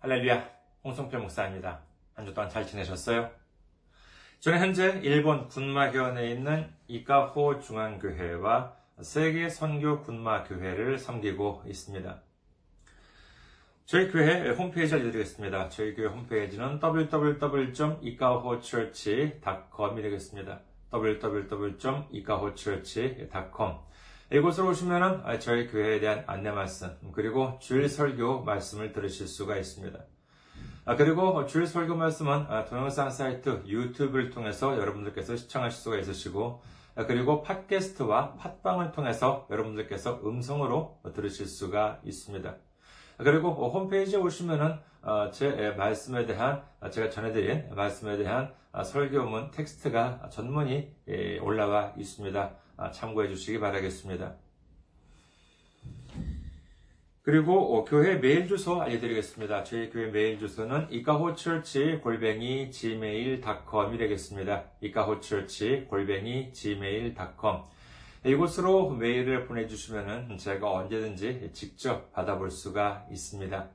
할렐루야, 홍성필 목사입니다. 한 주 동안 잘 지내셨어요? 저는 현재 일본 군마현에 있는 이카호 중앙교회와 세계 선교 군마교회를 섬기고 있습니다. 저희 교회 홈페이지 알려드리겠습니다. 저희 교회 홈페이지는 www.ikahochurch.com이 되겠습니다. www.ikahochurch.com 이곳으로 오시면은 저희 교회에 대한 안내 말씀, 그리고 주일 설교 말씀을 들으실 수가 있습니다. 아, 그리고 주일 설교 말씀은 동영상 사이트 유튜브를 통해서 여러분들께서 시청하실 수가 있으시고, 아, 그리고 팟캐스트와 팟빵을 통해서 여러분들께서 음성으로 들으실 수가 있습니다. 아, 그리고 홈페이지에 오시면은 제 말씀에 대한 제가 전해드린 말씀에 대한 설교문 텍스트가 전문이 올라와 있습니다. 참고해 주시기 바라겠습니다. 그리고 교회 메일 주소 알려드리겠습니다. 저희 교회 메일 주소는 이카호처치 골뱅이 gmail.com이 되겠습니다. 이카호처치 골뱅이 gmail.com 이곳으로 메일을 보내주시면 제가 언제든지 직접 받아볼 수가 있습니다.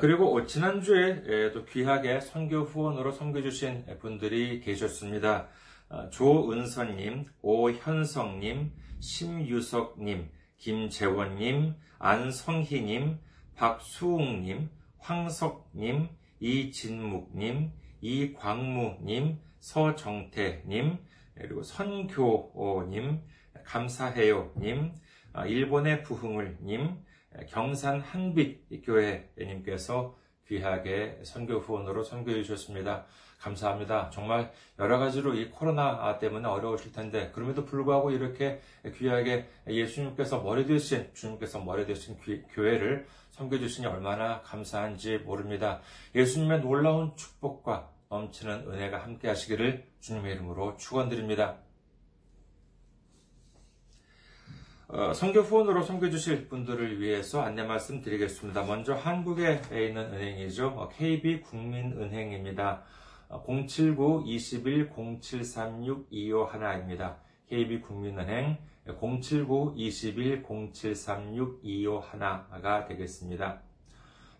그리고 지난주에 또 귀하게 선교 후원으로 섬겨주신 분들이 계셨습니다. 조은선님, 오현성님, 심유석님, 김재원님, 안성희님, 박수웅님, 황석님, 이진묵님, 이광무님, 서정태님, 그리고 선교님, 감사해요님, 일본의 부흥을님, 경산 한빛교회님께서 귀하게 선교 후원으로 선교해 주셨습니다. 감사합니다. 정말 여러 가지로 이 코로나 때문에 어려우실 텐데 그럼에도 불구하고 이렇게 귀하게 예수님께서 머리 되신 주님께서 머리 되신 교회를 섬겨 주시니 얼마나 감사한지 모릅니다. 예수님의 놀라운 축복과 넘치는 은혜가 함께 하시기를 주님의 이름으로 축원드립니다. 어, 성교 후원으로 섬겨주실 분들을 위해서 안내 말씀 드리겠습니다. 먼저 한국에 있는 은행이죠. KB국민은행입니다. 079-21-0736-251입니다. KB국민은행 079-21-0736-251가 되겠습니다.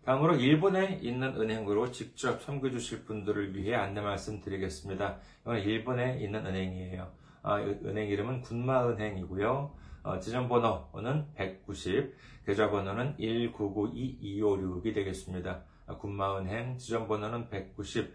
다음으로 일본에 있는 은행으로 직접 섬겨주실 분들을 위해 안내 말씀 드리겠습니다. 이건 일본에 있는 은행이에요. 아, 은행 이름은 군마은행이고요. 어, 지점번호는 190, 계좌번호는 1992256이 되겠습니다. 아, 군마은행 지점번호는 190,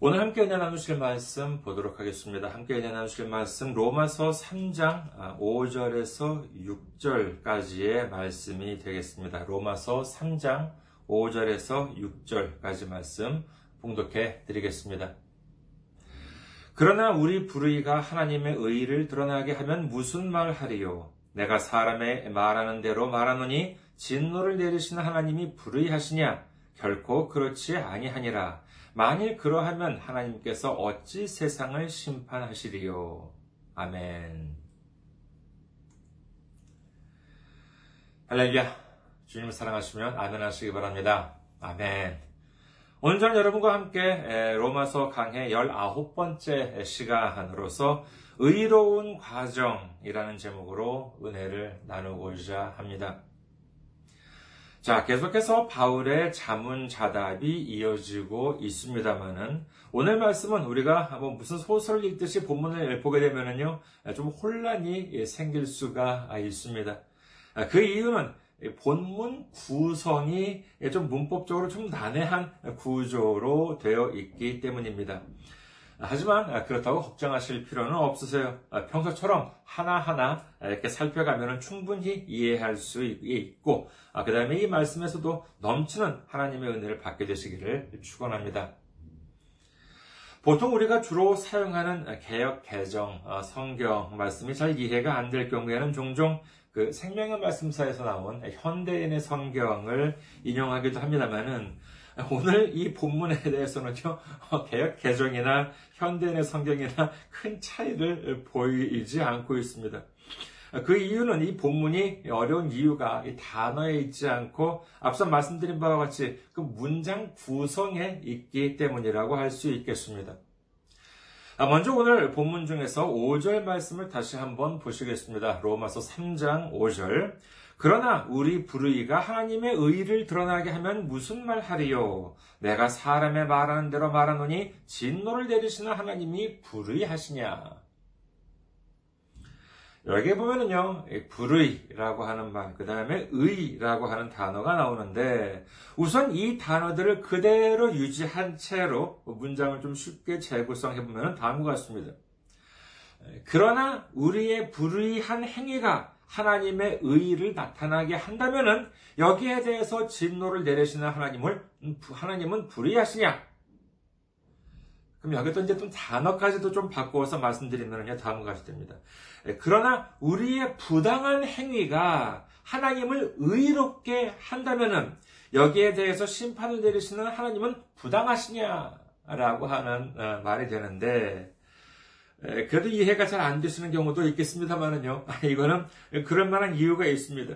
오늘 함께 은혜 나누실 말씀 보도록 하겠습니다. 함께 은혜 나누실 말씀 로마서 3장 5절에서 아, 6절까지의 말씀이 되겠습니다. 로마서 3장 5절에서 6절까지 말씀 봉독해 드리겠습니다. 그러나 우리 불의가 하나님의 의를 드러나게 하면 무슨 말 하리요? 내가 사람의 말하는 대로 말하노니 진노를 내리시는 하나님이 불의하시냐? 결코 그렇지 아니하니라. 만일 그러하면 하나님께서 어찌 세상을 심판하시리요? 아멘. 할렐루야. 주님을 사랑하시면 아멘 하시기 바랍니다. 아멘. 오늘 저는 여러분과 함께 로마서 강해 19번째 시간으로서 의로운 과정이라는 제목으로 은혜를 나누고자 합니다. 자, 계속해서 바울의 자문자답이 이어지고 있습니다만은 오늘 말씀은 우리가 뭐 무슨 소설을 읽듯이 본문을 보게 되면은요, 좀 혼란이 생길 수가 있습니다. 그 이유는 본문 구성이 좀 문법적으로 좀 난해한 구조로 되어 있기 때문입니다. 하지만 그렇다고 걱정하실 필요는 없으세요. 평소처럼 하나하나 이렇게 살펴가면 충분히 이해할 수 있고, 그 다음에 이 말씀에서도 넘치는 하나님의 은혜를 받게 되시기를 축원합니다. 보통 우리가 주로 사용하는 개혁 개정 어, 성경 말씀이 잘 이해가 안 될 경우에는 종종 그 생명의 말씀사에서 나온 현대인의 성경을 인용하기도 합니다만은 오늘 이 본문에 대해서는요, 개혁 개정이나 현대인의 성경이나 큰 차이를 보이지 않고 있습니다. 그 이유는 이 본문이 어려운 이유가 이 단어에 있지 않고 앞서 말씀드린 바와 같이 그 문장 구성에 있기 때문이라고 할 수 있겠습니다. 아, 먼저 오늘 본문 중에서 5절 말씀을 다시 한번 보시겠습니다. 로마서 3장 5절. 그러나 우리 불의가 하나님의 의를 드러나게 하면 무슨 말 하리요? 내가 사람의 말하는 대로 말하노니 진노를 내리시는 하나님이 불의하시냐? 여기에 보면은요, 불의라고 하는 말, 그 다음에 의라고 하는 단어가 나오는데, 우선 이 단어들을 그대로 유지한 채로 문장을 좀 쉽게 재구성해보면 다음과 같습니다. 그러나 우리의 불의한 행위가 하나님의 의를 나타나게 한다면은 여기에 대해서 진노를 내리시는 하나님을 하나님은 불의하시냐? 그럼 여기도 이제 좀 단어까지도 좀 바꾸어서 말씀드리면요 다음과 같이 됩니다. 예, 그러나 우리의 부당한 행위가 하나님을 의롭게 한다면은 여기에 대해서 심판을 내리시는 하나님은 부당하시냐라고 하는 어, 말이 되는데 예, 그래도 이해가 잘 안 되시는 경우도 있겠습니다만은요. 이거는 그럴 만한 이유가 있습니다.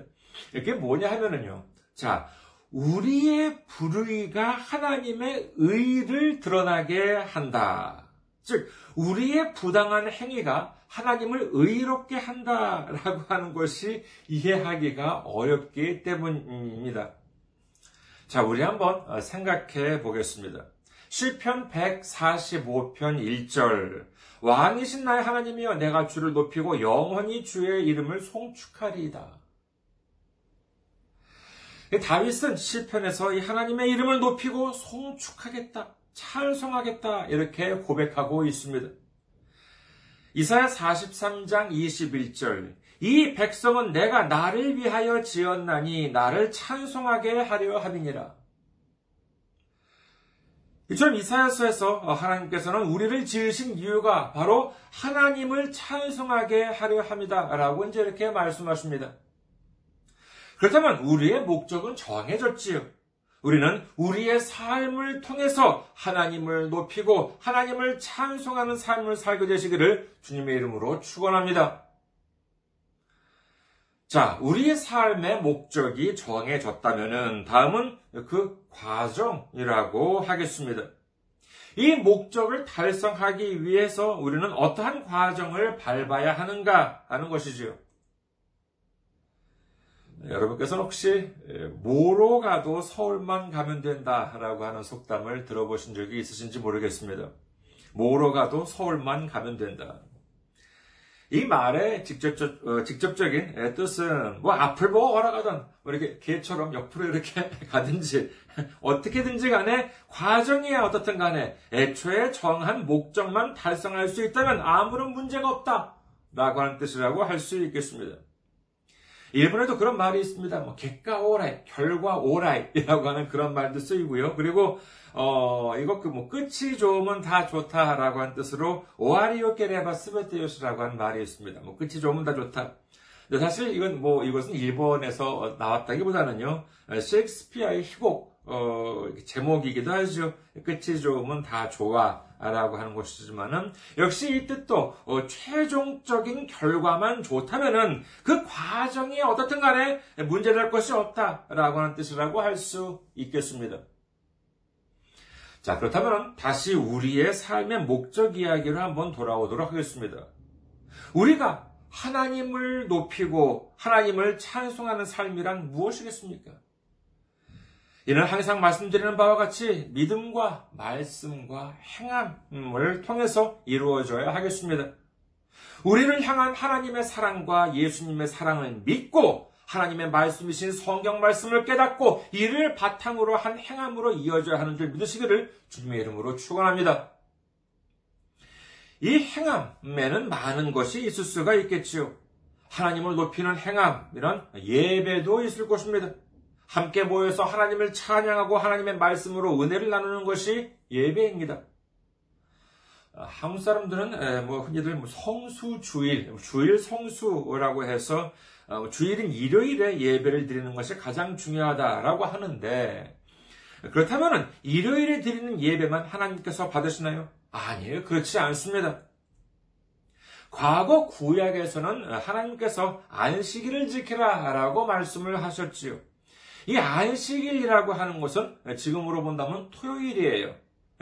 이게 뭐냐 하면은요. 자, 우리의 불의가 하나님의 의를 드러나게 한다. 즉, 우리의 부당한 행위가 하나님을 의롭게 한다라고 하는 것이 이해하기가 어렵기 때문입니다. 자, 우리 한번 생각해 보겠습니다. 시편 145편 1절 왕이신 나의 하나님이여 내가 주를 높이고 영원히 주의 이름을 송축하리이다. 다윗은 시편에서 이 하나님의 이름을 높이고 송축하겠다, 찬송하겠다 이렇게 고백하고 있습니다. 이사야 43장 21절 이 백성은 내가 나를 위하여 지었나니 나를 찬송하게 하려 함이니라. 이처럼 이사야서에서 하나님께서는 우리를 지으신 이유가 바로 하나님을 찬송하게 하려 합니다라고 이제 이렇게 말씀하십니다. 그렇다면 우리의 목적은 정해졌지요. 우리는 우리의 삶을 통해서 하나님을 높이고 하나님을 찬송하는 삶을 살게 되시기를 주님의 이름으로 축원합니다. 자, 우리의 삶의 목적이 정해졌다면 다음은 그 과정이라고 하겠습니다. 이 목적을 달성하기 위해서 우리는 어떠한 과정을 밟아야 하는가 하는 것이지요. 여러분께서는 혹시 뭐로 가도 서울만 가면 된다라고 하는 속담을 들어보신 적이 있으신지 모르겠습니다. 뭐로 가도 서울만 가면 된다. 이 말의 직접적, 어, 직접적인 뜻은 뭐 앞을 보고 걸어가든 뭐 이렇게 개처럼 옆으로 이렇게 가든지 어떻게든지 간에 과정이야 어떻든 간에 애초에 정한 목적만 달성할 수 있다면 아무런 문제가 없다 라고 하는 뜻이라고 할 수 있겠습니다. 일본에도 그런 말이 있습니다. 뭐 객가 오라이, 결과 오라이라고 하는 그런 말도 쓰이고요. 그리고 어 이거 그 뭐 끝이 좋으면 다 좋다라고 하는 뜻으로 오아리오케레바 스베테요시라고 하는 말이 있습니다. 뭐 끝이 좋으면 다 좋다. 근데 사실 이건 뭐 이것은 일본에서 나왔다기보다는요 셰익스피어의 희곡 어, 제목이기도 하죠. 끝이 좋으면 다 좋아. 라고 하는 것이지만은, 역시 이 뜻도, 어, 최종적인 결과만 좋다면은, 그 과정이 어떻든 간에 문제될 것이 없다. 라고 하는 뜻이라고 할 수 있겠습니다. 자, 그렇다면 다시 우리의 삶의 목적 이야기로 한번 돌아오도록 하겠습니다. 우리가 하나님을 높이고 하나님을 찬송하는 삶이란 무엇이겠습니까? 이는 항상 말씀드리는 바와 같이 믿음과 말씀과 행함을 통해서 이루어져야 하겠습니다. 우리를 향한 하나님의 사랑과 예수님의 사랑을 믿고 하나님의 말씀이신 성경 말씀을 깨닫고 이를 바탕으로 한 행함으로 이어져야 하는 줄 믿으시기를 주님의 이름으로 축원합니다. 이 행함에는 많은 것이 있을 수가 있겠지요. 하나님을 높이는 행함, 이런 예배도 있을 것입니다. 함께 모여서 하나님을 찬양하고 하나님의 말씀으로 은혜를 나누는 것이 예배입니다. 아, 한국 사람들은 뭐 흔히들 뭐 성수 주일, 주일 성수라고 해서 어, 주일인 일요일에 예배를 드리는 것이 가장 중요하다라고 하는데 그렇다면 일요일에 드리는 예배만 하나님께서 받으시나요? 아니에요. 그렇지 않습니다. 과거 구약에서는 하나님께서 안식일을 지키라 라고 말씀을 하셨지요. 이 안식일이라고 하는 것은 지금으로 본다면 토요일이에요.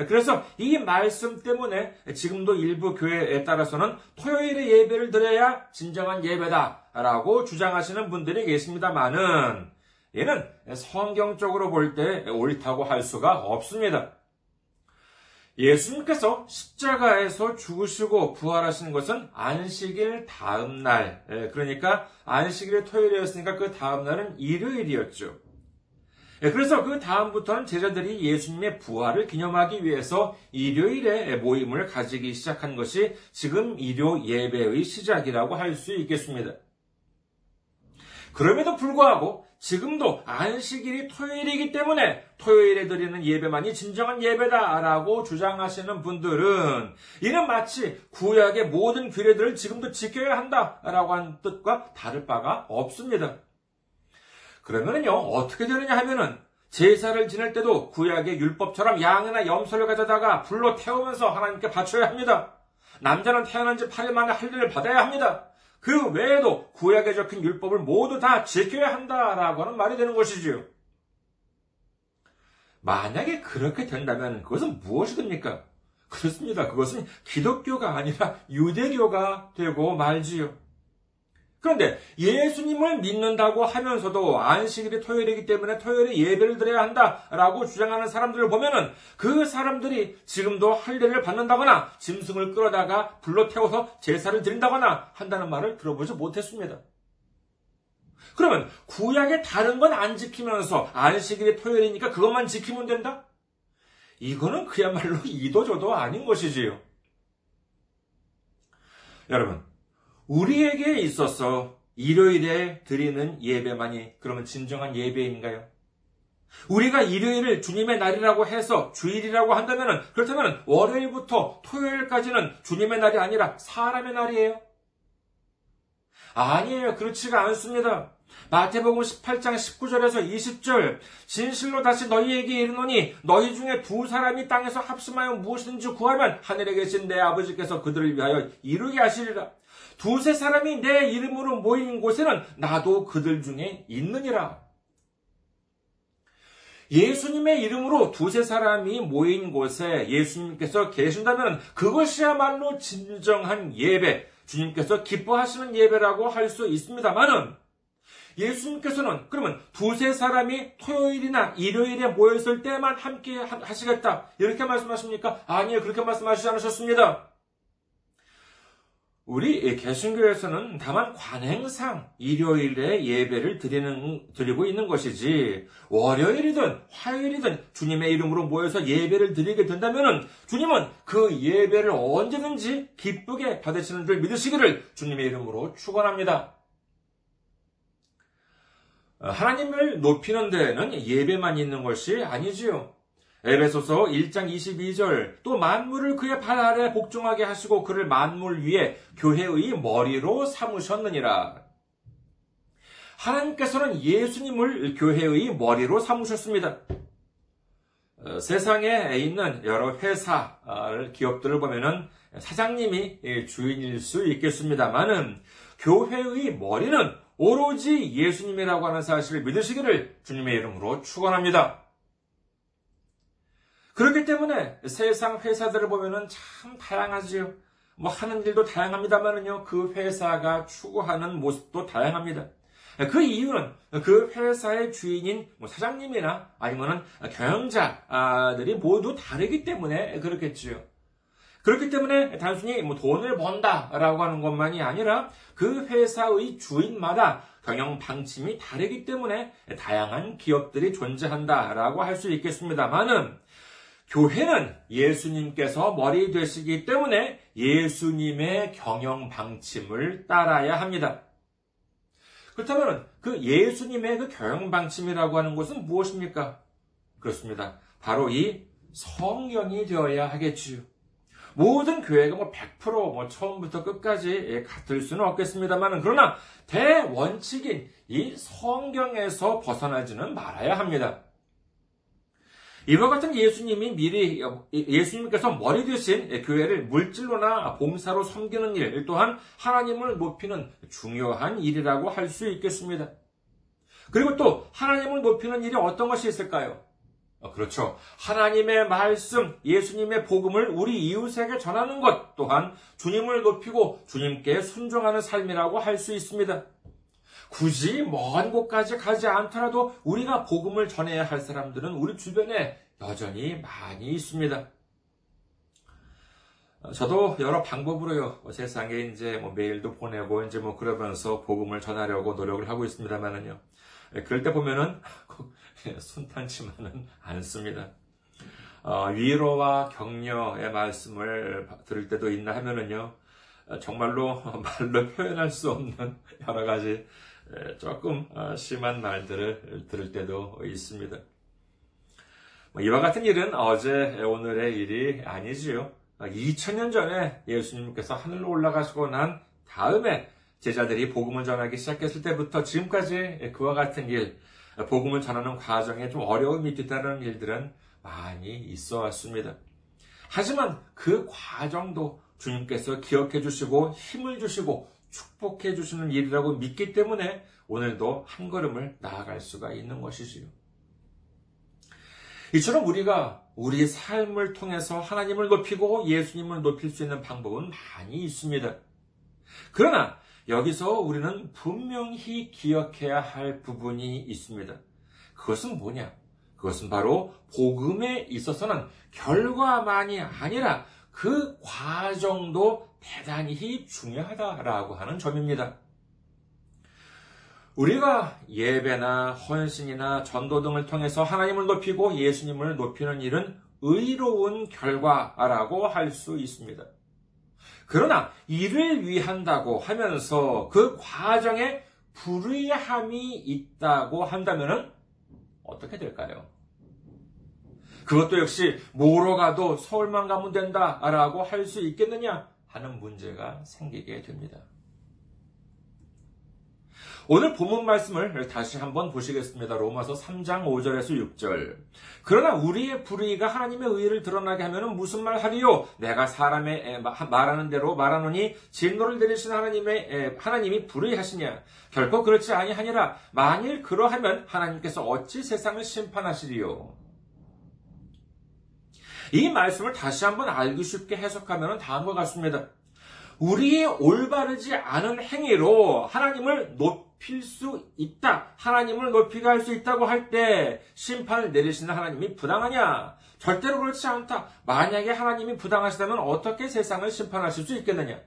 그래서 이 말씀 때문에 지금도 일부 교회에 따라서는 토요일에 예배를 드려야 진정한 예배다라고 주장하시는 분들이 계십니다만은 얘는 성경적으로 볼 때 옳다고 할 수가 없습니다. 예수님께서 십자가에서 죽으시고 부활하신 것은 안식일 다음 날, 그러니까 안식일의 토요일이었으니까 그 다음 날은 일요일이었죠. 그래서 그 다음부터는 제자들이 예수님의 부활을 기념하기 위해서 일요일에 모임을 가지기 시작한 것이 지금 일요 예배의 시작이라고 할 수 있겠습니다. 그럼에도 불구하고 지금도 안식일이 토요일이기 때문에 토요일에 드리는 예배만이 진정한 예배다라고 주장하시는 분들은 이는 마치 구약의 모든 규례들을 지금도 지켜야 한다라고 하는 뜻과 다를 바가 없습니다. 그러면은요, 어떻게 되느냐 하면은 제사를 지낼 때도 구약의 율법처럼 양이나 염소를 가져다가 불로 태우면서 하나님께 바쳐야 합니다. 남자는 태어난 지 8일 만에 할례를 받아야 합니다. 그 외에도 구약에 적힌 율법을 모두 다 지켜야 한다라고 하는 말이 되는 것이지요. 만약에 그렇게 된다면 그것은 무엇이 됩니까? 그렇습니다. 그것은 기독교가 아니라 유대교가 되고 말지요. 그런데 예수님을 믿는다고 하면서도 안식일이 토요일이기 때문에 토요일에 예배를 드려야 한다라고 주장하는 사람들을 보면은 그 사람들이 지금도 할례를 받는다거나 짐승을 끌어다가 불러 태워서 제사를 드린다거나 한다는 말을 들어보지 못했습니다. 그러면 구약의 다른 건 안 지키면서 안식일이 토요일이니까 그것만 지키면 된다? 이거는 그야말로 이도저도 아닌 것이지요. 여러분, 우리에게 있어서 일요일에 드리는 예배만이 그러면 진정한 예배인가요? 우리가 일요일을 주님의 날이라고 해서 주일이라고 한다면 그렇다면 월요일부터 토요일까지는 주님의 날이 아니라 사람의 날이에요? 아니에요. 그렇지가 않습니다. 마태복음 18장 19절에서 20절 진실로 다시 너희에게 이르노니 너희 중에 두 사람이 땅에서 합심하여 무엇이든지 구하면 하늘에 계신 내 아버지께서 그들을 위하여 이루게 하시리라. 두세 사람이 내 이름으로 모인 곳에는 나도 그들 중에 있느니라. 예수님의 이름으로 두세 사람이 모인 곳에 예수님께서 계신다면 그것이야말로 진정한 예배, 주님께서 기뻐하시는 예배라고 할 수 있습니다만은 예수님께서는 그러면 두세 사람이 토요일이나 일요일에 모였을 때만 함께 하시겠다. 이렇게 말씀하십니까? 아니요. 그렇게 말씀하시지 않으셨습니다. 우리 개신교에서는 다만 관행상 일요일에 예배를 드리는, 드리고 있는 것이지, 월요일이든 화요일이든 주님의 이름으로 모여서 예배를 드리게 된다면 주님은 그 예배를 언제든지 기쁘게 받으시는 줄 믿으시기를 주님의 이름으로 축원합니다. 하나님을 높이는 데에는 예배만 있는 것이 아니지요. 에베소서 1장 22절 또 만물을 그의 발 아래 복종하게 하시고 그를 만물 위에 교회의 머리로 삼으셨느니라. 하나님께서는 예수님을 교회의 머리로 삼으셨습니다. 어, 세상에 있는 여러 회사, 기업들을 보면은 사장님이 주인일 수 있겠습니다만은 교회의 머리는 오로지 예수님이라고 하는 사실을 믿으시기를 주님의 이름으로 축원합니다. 그렇기 때문에 세상 회사들을 보면은 참 다양하지요. 뭐 하는 일도 다양합니다만은요, 그 회사가 추구하는 모습도 다양합니다. 그 이유는 그 회사의 주인인 뭐 사장님이나 아니면은 경영자들이 모두 다르기 때문에 그렇겠지요. 그렇기 때문에 단순히 뭐 돈을 번다라고 하는 것만이 아니라 그 회사의 주인마다 경영 방침이 다르기 때문에 다양한 기업들이 존재한다라고 할 수 있겠습니다만은 교회는 예수님께서 머리 되시기 때문에 예수님의 경영 방침을 따라야 합니다. 그렇다면 그 예수님의 그 경영 방침이라고 하는 것은 무엇입니까? 그렇습니다. 바로 이 성경이 되어야 하겠지요. 모든 교회가 뭐 100%뭐 처음부터 끝까지 같을 수는 없겠습니다만 그러나 대원칙인 이 성경에서 벗어나지는 말아야 합니다. 이와 같은 예수님이 미리 예수님께서 머리 되신 교회를 물질로나 봉사로 섬기는 일 또한 하나님을 높이는 중요한 일이라고 할 수 있겠습니다. 그리고 또 하나님을 높이는 일이 어떤 것이 있을까요? 어, 그렇죠. 하나님의 말씀, 예수님의 복음을 우리 이웃에게 전하는 것 또한 주님을 높이고 주님께 순종하는 삶이라고 할 수 있습니다. 굳이 먼 곳까지 가지 않더라도 우리가 복음을 전해야 할 사람들은 우리 주변에 여전히 많이 있습니다. 어, 저도 여러 방법으로요, 뭐 세상에 이제 뭐 메일도 보내고 이제 뭐 그러면서 복음을 전하려고 노력을 하고 있습니다만은요. 예, 그럴 때 보면은 순탄치만은 않습니다. 어, 위로와 격려의 말씀을 들을 때도 있나 하면은요, 어, 정말로 말로 표현할 수 없는 여러 가지 조금 어, 심한 말들을 들을 때도 있습니다. 뭐 이와 같은 일은 어제 오늘의 일이 아니지요. 2000년 전에 예수님께서 하늘로 올라가시고 난 다음에 제자들이 복음을 전하기 시작했을 때부터 지금까지 그와 같은 일, 복음을 전하는 과정에 좀 어려움이 있다는 일들은 많이 있어 왔습니다. 하지만 그 과정도 주님께서 기억해 주시고 힘을 주시고 축복해 주시는 일이라고 믿기 때문에 오늘도 한 걸음을 나아갈 수가 있는 것이지요. 이처럼 우리가 우리 삶을 통해서 하나님을 높이고 예수님을 높일 수 있는 방법은 많이 있습니다. 그러나 여기서 우리는 분명히 기억해야 할 부분이 있습니다. 그것은 뭐냐? 그것은 바로 복음에 있어서는 결과만이 아니라 그 과정도 대단히 중요하다라고 하는 점입니다. 우리가 예배나 헌신이나 전도 등을 통해서 하나님을 높이고 예수님을 높이는 일은 의로운 결과라고 할 수 있습니다. 그러나 이를 위한다고 하면서 그 과정에 불의함이 있다고 한다면 어떻게 될까요? 그것도 역시 뭐로 가도 서울만 가면 된다라고 할 수 있겠느냐 하는 문제가 생기게 됩니다. 오늘 본문 말씀을 다시 한번 보시겠습니다. 로마서 3장 5절에서 6절. 그러나 우리의 불의가 하나님의 의를 드러나게 하면 무슨 말 하리요? 내가 사람의 말하는 대로 말하노니 진노를 내리신 하나님의 하나님이 불의하시냐? 결코 그렇지 아니하니라. 만일 그러하면 하나님께서 어찌 세상을 심판하시리요? 이 말씀을 다시 한번 알기 쉽게 해석하면 다음과 같습니다. 우리의 올바르지 않은 행위로 하나님을 높일 수 있다. 하나님을 높이게 할 수 있다고 할 때 심판을 내리시는 하나님이 부당하냐? 절대로 그렇지 않다. 만약에 하나님이 부당하시다면 어떻게 세상을 심판하실 수 있겠느냐?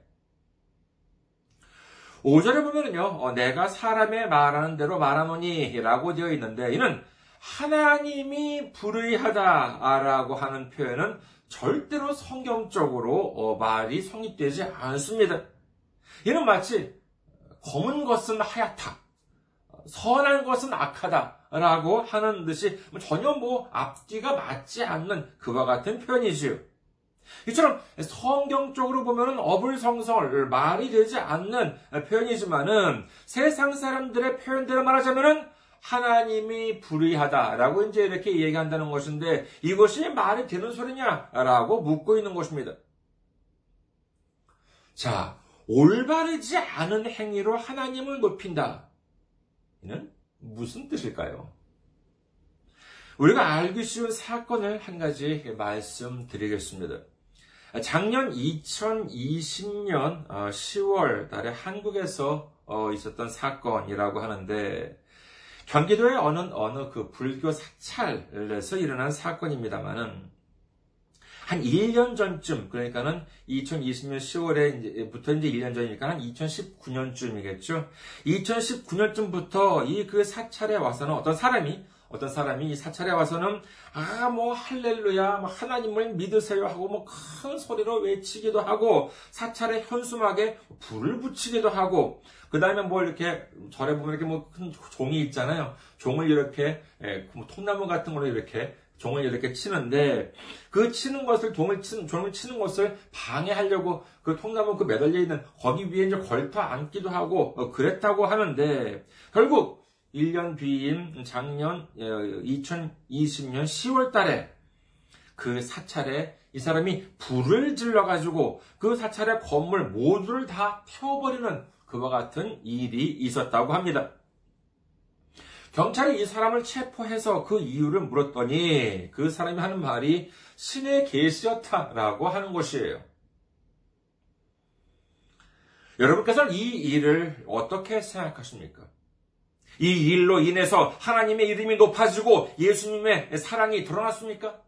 5절에 보면은요, 어, 내가 사람의 말하는 대로 말하노니 라고 되어 있는데, 이는 하나님이 불의하다라고 하는 표현은 절대로 성경적으로 어, 말이 성립되지 않습니다. 이는 마치 검은 것은 하얗다, 선한 것은 악하다라고 하는 듯이 전혀 뭐 앞뒤가 맞지 않는 그와 같은 표현이지요. 이처럼 성경적으로 보면 어불성설 말이 되지 않는 표현이지만은 세상 사람들의 표현대로 말하자면은 하나님이 불의하다라고 이제 이렇게 얘기한다는 것인데 이것이 말이 되는 소리냐라고 묻고 있는 것입니다. 자, 올바르지 않은 행위로 하나님을 높인다. 이는 무슨 뜻일까요? 우리가 알기 쉬운 사건을 한 가지 말씀드리겠습니다. 작년 2020년 10월 어, 달에 한국에서 어, 있었던 사건이라고 하는데 경기도의 어느, 어느 그 불교 사찰에서 일어난 사건입니다만은 한 1년 전쯤, 그러니까는 2020년 10월에 부터 이제 1년 전이니까 한 2019년쯤이겠죠. 2019년쯤부터 이 그 사찰에 와서는 어떤 사람이 어떤 사람이 이 사찰에 와서는 아 뭐 할렐루야 뭐 하나님을 믿으세요 하고 뭐 큰 소리로 외치기도 하고 사찰에 현수막에 불을 붙이기도 하고 그 다음에 뭐 이렇게 절에 보면 이렇게 뭐 큰 종이 있잖아요. 종을 이렇게 예, 뭐 통나무 같은 걸로 이렇게 종을 이렇게 치는데 그 치는 것을 종을 치는 종을 치는 것을 방해하려고 그 통나무 그 매달려 있는 거기 위에 이제 걸터 앉기도 하고 어, 그랬다고 하는데 결국 1년 뒤인 작년 2020년 어, 10월 달에 그 사찰에 이 사람이 불을 질러가지고 그 사찰의 건물 모두를 다 태워버리는 그와 같은 일이 있었다고 합니다. 경찰이 이 사람을 체포해서 그 이유를 물었더니 그 사람이 하는 말이 신의 계시였다라고 하는 것이에요. 여러분께서는 이 일을 어떻게 생각하십니까? 이 일로 인해서 하나님의 이름이 높아지고 예수님의 사랑이 드러났습니까?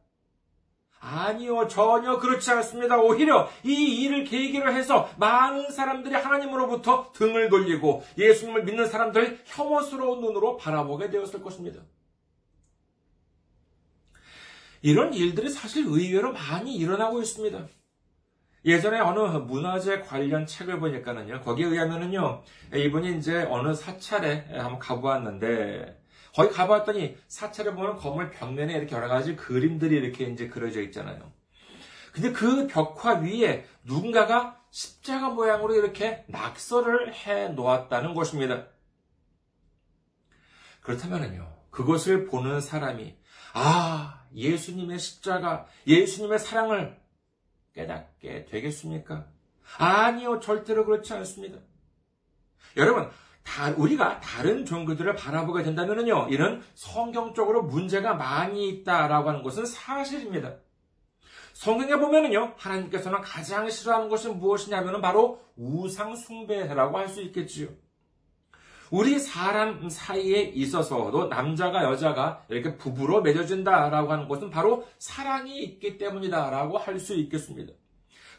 아니요, 전혀 그렇지 않습니다. 오히려 이 일을 계기로 해서 많은 사람들이 하나님으로부터 등을 돌리고 예수님을 믿는 사람들 혐오스러운 눈으로 바라보게 되었을 것입니다. 이런 일들이 사실 의외로 많이 일어나고 있습니다. 예전에 어느 문화재 관련 책을 보니까는요, 거기에 의하면은요, 이분이 이제 어느 사찰에 한번 가보았는데, 거기 가봤더니 사찰에 보면 건물 벽면에 이렇게 여러 가지 그림들이 이렇게 이제 그려져 있잖아요. 근데 그 벽화 위에 누군가가 십자가 모양으로 이렇게 낙서를 해 놓았다는 것입니다. 그렇다면요, 그것을 보는 사람이, 아, 예수님의 십자가, 예수님의 사랑을 깨닫게 되겠습니까? 아니요, 절대로 그렇지 않습니다. 여러분, 다, 우리가 다른 종교들을 바라보게 된다면요, 이는 성경적으로 문제가 많이 있다라고 하는 것은 사실입니다. 성경에 보면은요, 하나님께서는 가장 싫어하는 것이 무엇이냐면 바로 우상 숭배라고 할 수 있겠지요. 우리 사람 사이에 있어서도 남자가 여자가 이렇게 부부로 맺어진다라고 하는 것은 바로 사랑이 있기 때문이다라고 할 수 있겠습니다.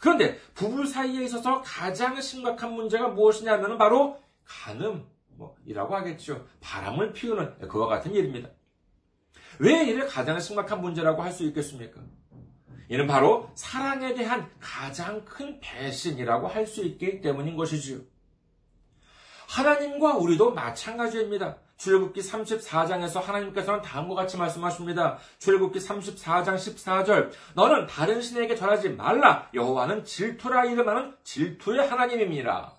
그런데 부부 사이에 있어서 가장 심각한 문제가 무엇이냐면 바로 간음이라고 하겠죠. 바람을 피우는 그와 같은 일입니다. 왜 이를 가장 심각한 문제라고 할 수 있겠습니까? 이는 바로 사랑에 대한 가장 큰 배신이라고 할 수 있기 때문인 것이지요. 하나님과 우리도 마찬가지입니다. 출애굽기 34장에서 하나님께서는 다음과 같이 말씀하십니다. 출애굽기 34장 14절 너는 다른 신에게 절하지 말라 여호와는 질투라 이름하는 질투의 하나님입니다.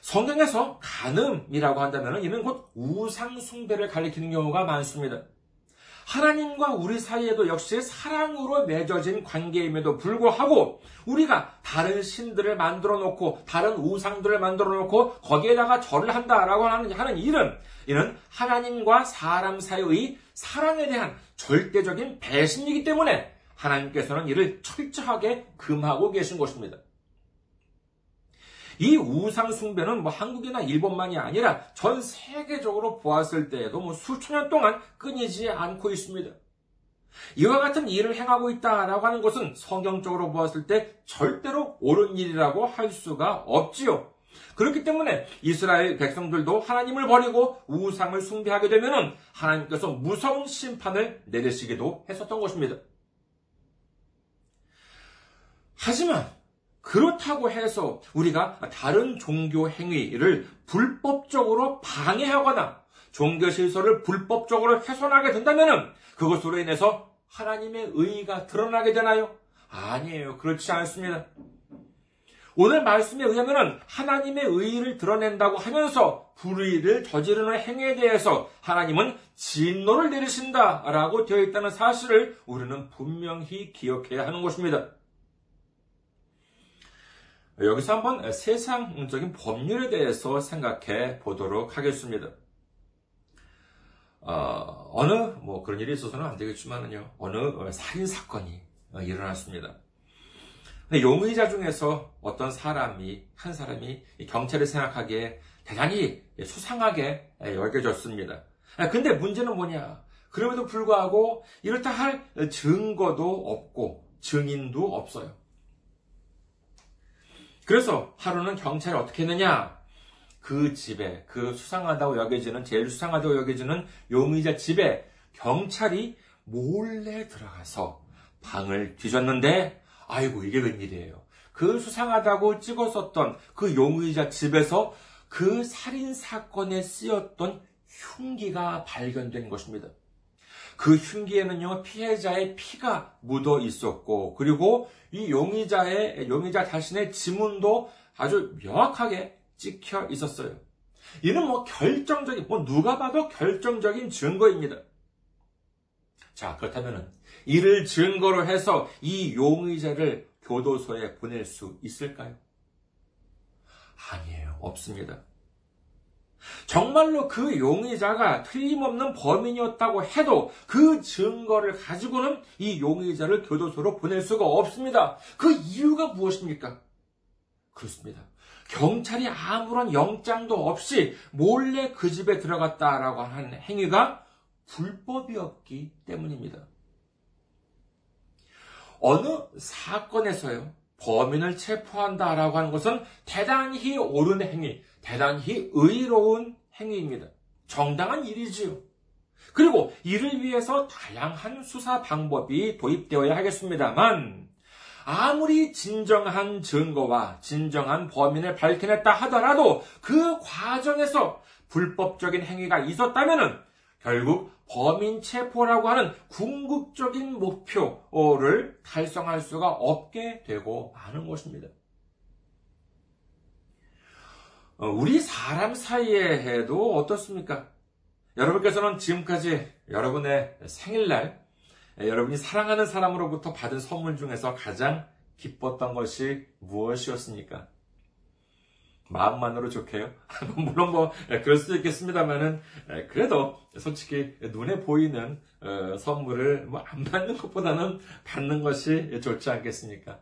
성경에서 간음이라고 한다면 이는 곧 우상 숭배를 가리키는 경우가 많습니다. 하나님과 우리 사이에도 역시 사랑으로 맺어진 관계임에도 불구하고 우리가 다른 신들을 만들어 놓고 다른 우상들을 만들어 놓고 거기에다가 절을 한다라고 하는, 하는 일은 이는 하나님과 사람 사이의 사랑에 대한 절대적인 배신이기 때문에 하나님께서는 이를 철저하게 금하고 계신 것입니다. 이 우상 숭배는 뭐 한국이나 일본만이 아니라 전 세계적으로 보았을 때에도 뭐 수천 년 동안 끊이지 않고 있습니다. 이와 같은 일을 행하고 있다라고 하는 것은 성경적으로 보았을 때 절대로 옳은 일이라고 할 수가 없지요. 그렇기 때문에 이스라엘 백성들도 하나님을 버리고 우상을 숭배하게 되면 하나님께서 무서운 심판을 내리시기도 했었던 것입니다. 하지만 그렇다고 해서 우리가 다른 종교 행위를 불법적으로 방해하거나 종교 실소를 불법적으로 훼손하게 된다면 그것으로 인해서 하나님의 의의가 드러나게 되나요? 아니에요. 그렇지 않습니다. 오늘 말씀에 의하면 하나님의 의의를 드러낸다고 하면서 불의를 저지르는 행위에 대해서 하나님은 진노를 내리신다라고 되어 있다는 사실을 우리는 분명히 기억해야 하는 것입니다. 여기서 한번 세상적인 법률에 대해서 생각해 보도록 하겠습니다. 어, 느뭐 그런 일이 있어서는 안 되겠지만은요, 어느 살인 사건이 일어났습니다. 용의자 중에서 어떤 사람이, 한 사람이 경찰이 생각하기에 대단히 수상하게 여겨졌습니다. 근데 문제는 뭐냐? 그럼에도 불구하고 이렇다 할 증거도 없고 증인도 없어요. 그래서 하루는 경찰이 어떻게 했느냐? 그 집에, 그 수상하다고 여겨지는, 제일 수상하다고 여겨지는 용의자 집에 경찰이 몰래 들어가서 방을 뒤졌는데, 아이고, 이게 웬일이에요. 그 수상하다고 찍었었던 그 용의자 집에서 그 살인 사건에 쓰였던 흉기가 발견된 것입니다. 그 흉기에는요, 피해자의 피가 묻어 있었고, 그리고 이 용의자의, 용의자 자신의 지문도 아주 명확하게 찍혀 있었어요. 이는 뭐 결정적인, 뭐 누가 봐도 결정적인 증거입니다. 자, 그렇다면 이를 증거로 해서 이 용의자를 교도소에 보낼 수 있을까요? 아니에요. 없습니다. 정말로 그 용의자가 틀림없는 범인이었다고 해도 그 증거를 가지고는 이 용의자를 교도소로 보낼 수가 없습니다. 그 이유가 무엇입니까? 그렇습니다. 경찰이 아무런 영장도 없이 몰래 그 집에 들어갔다라고 하는 행위가 불법이었기 때문입니다. 어느 사건에서요, 범인을 체포한다라고 하는 것은 대단히 옳은 행위, 대단히 의로운 행위입니다. 정당한 일이지요. 그리고 이를 위해서 다양한 수사 방법이 도입되어야 하겠습니다만, 아무리 진정한 증거와 진정한 범인을 밝혀냈다 하더라도 그 과정에서 불법적인 행위가 있었다면 결국 범인 체포라고 하는 궁극적인 목표를 달성할 수가 없게 되고 마는 것입니다. 어, 우리 사람 사이에도 어떻습니까? 여러분께서는 지금까지 여러분의 생일날 여러분이 사랑하는 사람으로부터 받은 선물 중에서 가장 기뻤던 것이 무엇이었습니까? 마음만으로 좋게요. 물론 뭐 그럴 수도 있겠습니다만은 그래도 솔직히 눈에 보이는 어, 선물을 뭐 안 받는 것보다는 받는 것이 좋지 않겠습니까?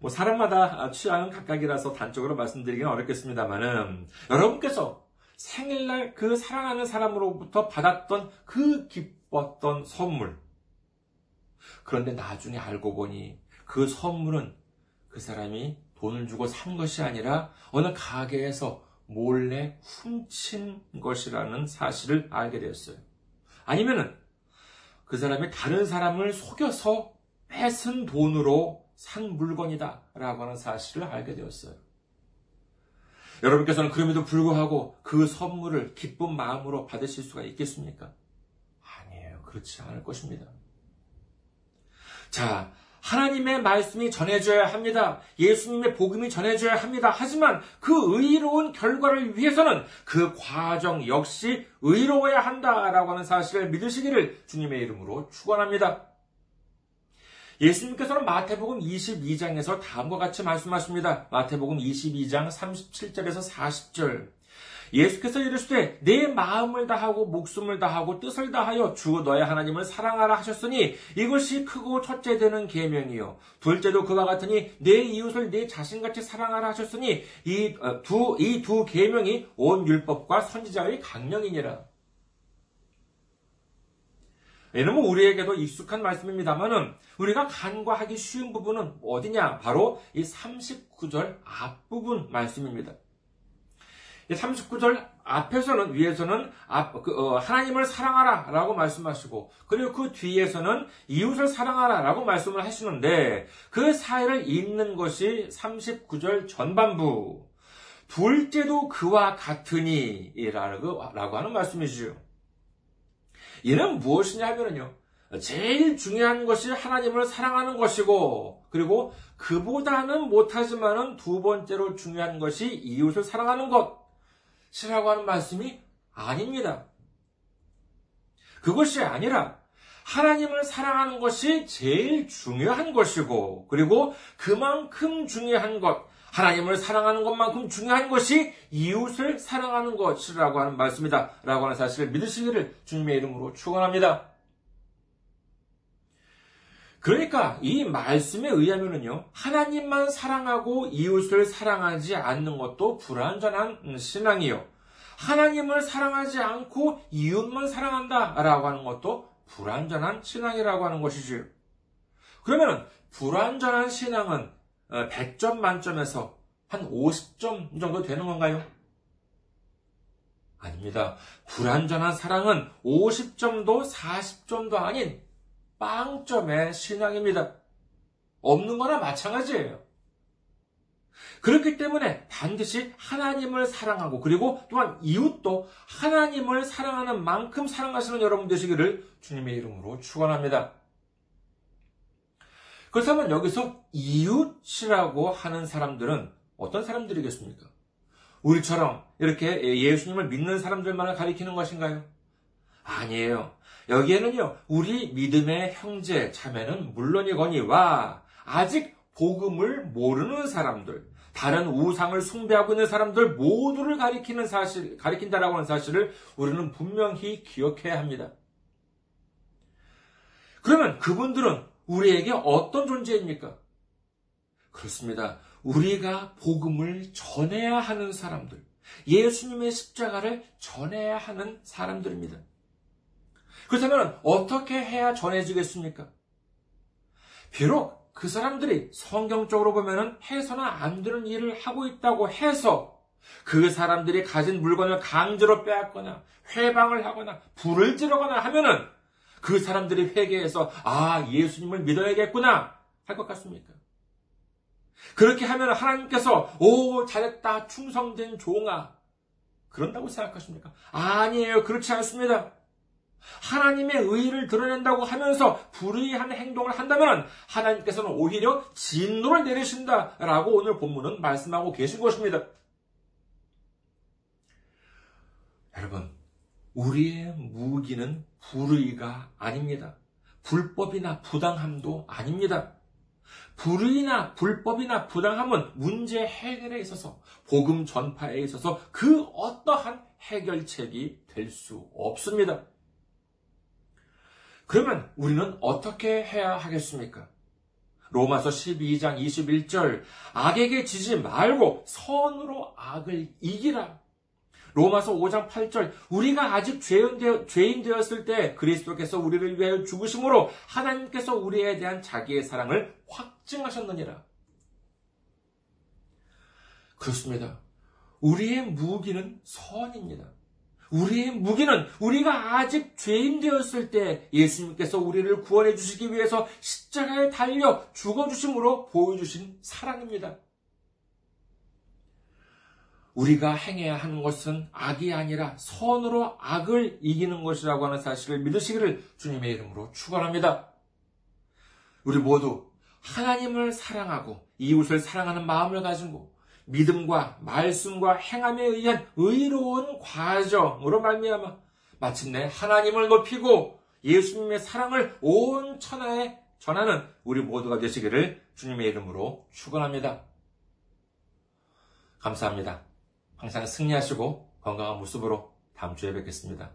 뭐 사람마다 취향은 각각이라서 단적으로 말씀드리기는 어렵겠습니다만은 여러분께서 생일날 그 사랑하는 사람으로부터 받았던 그 기뻤던 선물. 그런데 나중에 알고 보니 그 선물은 그 사람이 돈을 주고 산 것이 아니라 어느 가게에서 몰래 훔친 것이라는 사실을 알게 되었어요. 아니면은 그 사람이 다른 사람을 속여서 뺏은 돈으로 산 물건이다 라고 하는 사실을 알게 되었어요. 여러분께서는 그럼에도 불구하고 그 선물을 기쁜 마음으로 받으실 수가 있겠습니까? 아니에요. 그렇지 않을 것입니다. 자, 하나님의 말씀이 전해져야 합니다. 예수님의 복음이 전해져야 합니다. 하지만 그 의로운 결과를 위해서는 그 과정 역시 의로워야 한다라고 하는 사실을 믿으시기를 주님의 이름으로 축원합니다. 예수님께서는 마태복음 22장에서 다음과 같이 말씀하십니다. 마태복음 22장 37절에서 40절. 예수께서 이르시되 내 마음을 다하고 목숨을 다하고 뜻을 다하여 주 너의 하나님을 사랑하라 하셨으니 이것이 크고 첫째 되는 계명이요 둘째도 그와 같으니 내 이웃을 내 자신같이 사랑하라 하셨으니 이 두 이 두 계명이 온 율법과 선지자의 강령이니라. 이놈은 우리에게도 익숙한 말씀입니다만은 우리가 간과하기 쉬운 부분은 어디냐? 바로 이 39절 앞부분 말씀입니다. 39절 앞에서는 위에서는 앞, 그, 어, 하나님을 사랑하라 라고 말씀하시고 그리고 그 뒤에서는 이웃을 사랑하라 라고 말씀을 하시는데 그 사이를 잇는 것이 39절 전반부 둘째도 그와 같으니 라고 하는 말씀이지요. 이는 무엇이냐 하면요. 제일 중요한 것이 하나님을 사랑하는 것이고, 그리고 그보다는 못하지만은 두 번째로 중요한 것이 이웃을 사랑하는 것 이라고 하는 말씀이 아닙니다. 그것이 아니라 하나님을 사랑하는 것이 제일 중요한 것이고, 그리고 그만큼 중요한 것, 하나님을 사랑하는 것만큼 중요한 것이 이웃을 사랑하는 것이라고 하는 말씀이다. 라고 하는 사실을 믿으시기를 주님의 이름으로 축원합니다. 그러니까 이 말씀에 의하면은요, 하나님만 사랑하고 이웃을 사랑하지 않는 것도 불완전한 신앙이요. 하나님을 사랑하지 않고 이웃만 사랑한다 라고 하는 것도 불완전한 신앙이라고 하는 것이지요. 그러면 불완전한 신앙은 100점 어, 만점에서 한 50점 정도 되는 건가요? 아닙니다. 불완전한 사랑은 50점도 40점도 아닌 빵점의 신앙입니다. 없는 거나 마찬가지예요. 그렇기 때문에 반드시 하나님을 사랑하고 그리고 또한 이웃도 하나님을 사랑하는 만큼 사랑하시는 여러분 되시기를 주님의 이름으로 축원합니다. 그렇다면 여기서 이웃이라고 하는 사람들은 어떤 사람들이겠습니까? 우리처럼 이렇게 예수님을 믿는 사람들만을 가리키는 것인가요? 아니에요. 여기에는요, 우리 믿음의 형제, 자매는 물론이거니와 아직 복음을 모르는 사람들, 다른 우상을 숭배하고 있는 사람들 모두를 가리키는 사실, 가리킨다라고 하는 사실을 우리는 분명히 기억해야 합니다. 그러면 그분들은 우리에게 어떤 존재입니까? 그렇습니다. 우리가 복음을 전해야 하는 사람들, 예수님의 십자가를 전해야 하는 사람들입니다. 그렇다면 어떻게 해야 전해지겠습니까? 비록 그 사람들이 성경적으로 보면은 해서는 안 되는 일을 하고 있다고 해서 그 사람들이 가진 물건을 강제로 빼앗거나 회방을 하거나 불을 지르거나 하면은 그 사람들이 회개해서 아 예수님을 믿어야겠구나 할 것 같습니까? 그렇게 하면 하나님께서 오 잘했다 충성된 종아 그런다고 생각하십니까? 아니에요 그렇지 않습니다. 하나님의 의의를 드러낸다고 하면서 불의한 행동을 한다면 하나님께서는 오히려 진노를 내리신다라고 오늘 본문은 말씀하고 계신 것입니다. 여러분, 우리의 무기는 불의가 아닙니다. 불법이나 부당함도 아닙니다. 불의나 불법이나 부당함은 문제 해결에 있어서 복음 전파에 있어서 그 어떠한 해결책이 될 수 없습니다. 그러면 우리는 어떻게 해야 하겠습니까? 로마서 12장 21절 악에게 지지 말고 선으로 악을 이기라. 로마서 5장 8절 우리가 아직 죄인, 되었을 때 그리스도께서 우리를 위하여 죽으심으로 하나님께서 우리에 대한 자기의 사랑을 확증하셨느니라. 그렇습니다. 우리의 무기는 선입니다. 우리의 무기는 우리가 아직 죄인 되었을 때 예수님께서 우리를 구원해 주시기 위해서 십자가에 달려 죽어 주심으로 보여주신 사랑입니다. 우리가 행해야 하는 것은 악이 아니라 선으로 악을 이기는 것이라고 하는 사실을 믿으시기를 주님의 이름으로 축원합니다. 우리 모두 하나님을 사랑하고 이웃을 사랑하는 마음을 가지고 믿음과 말씀과 행함에 의한 의로운 과정으로 말미암아 마침내 하나님을 높이고 예수님의 사랑을 온 천하에 전하는 우리 모두가 되시기를 주님의 이름으로 축원합니다. 감사합니다. 항상 승리하시고 건강한 모습으로 다음 주에 뵙겠습니다.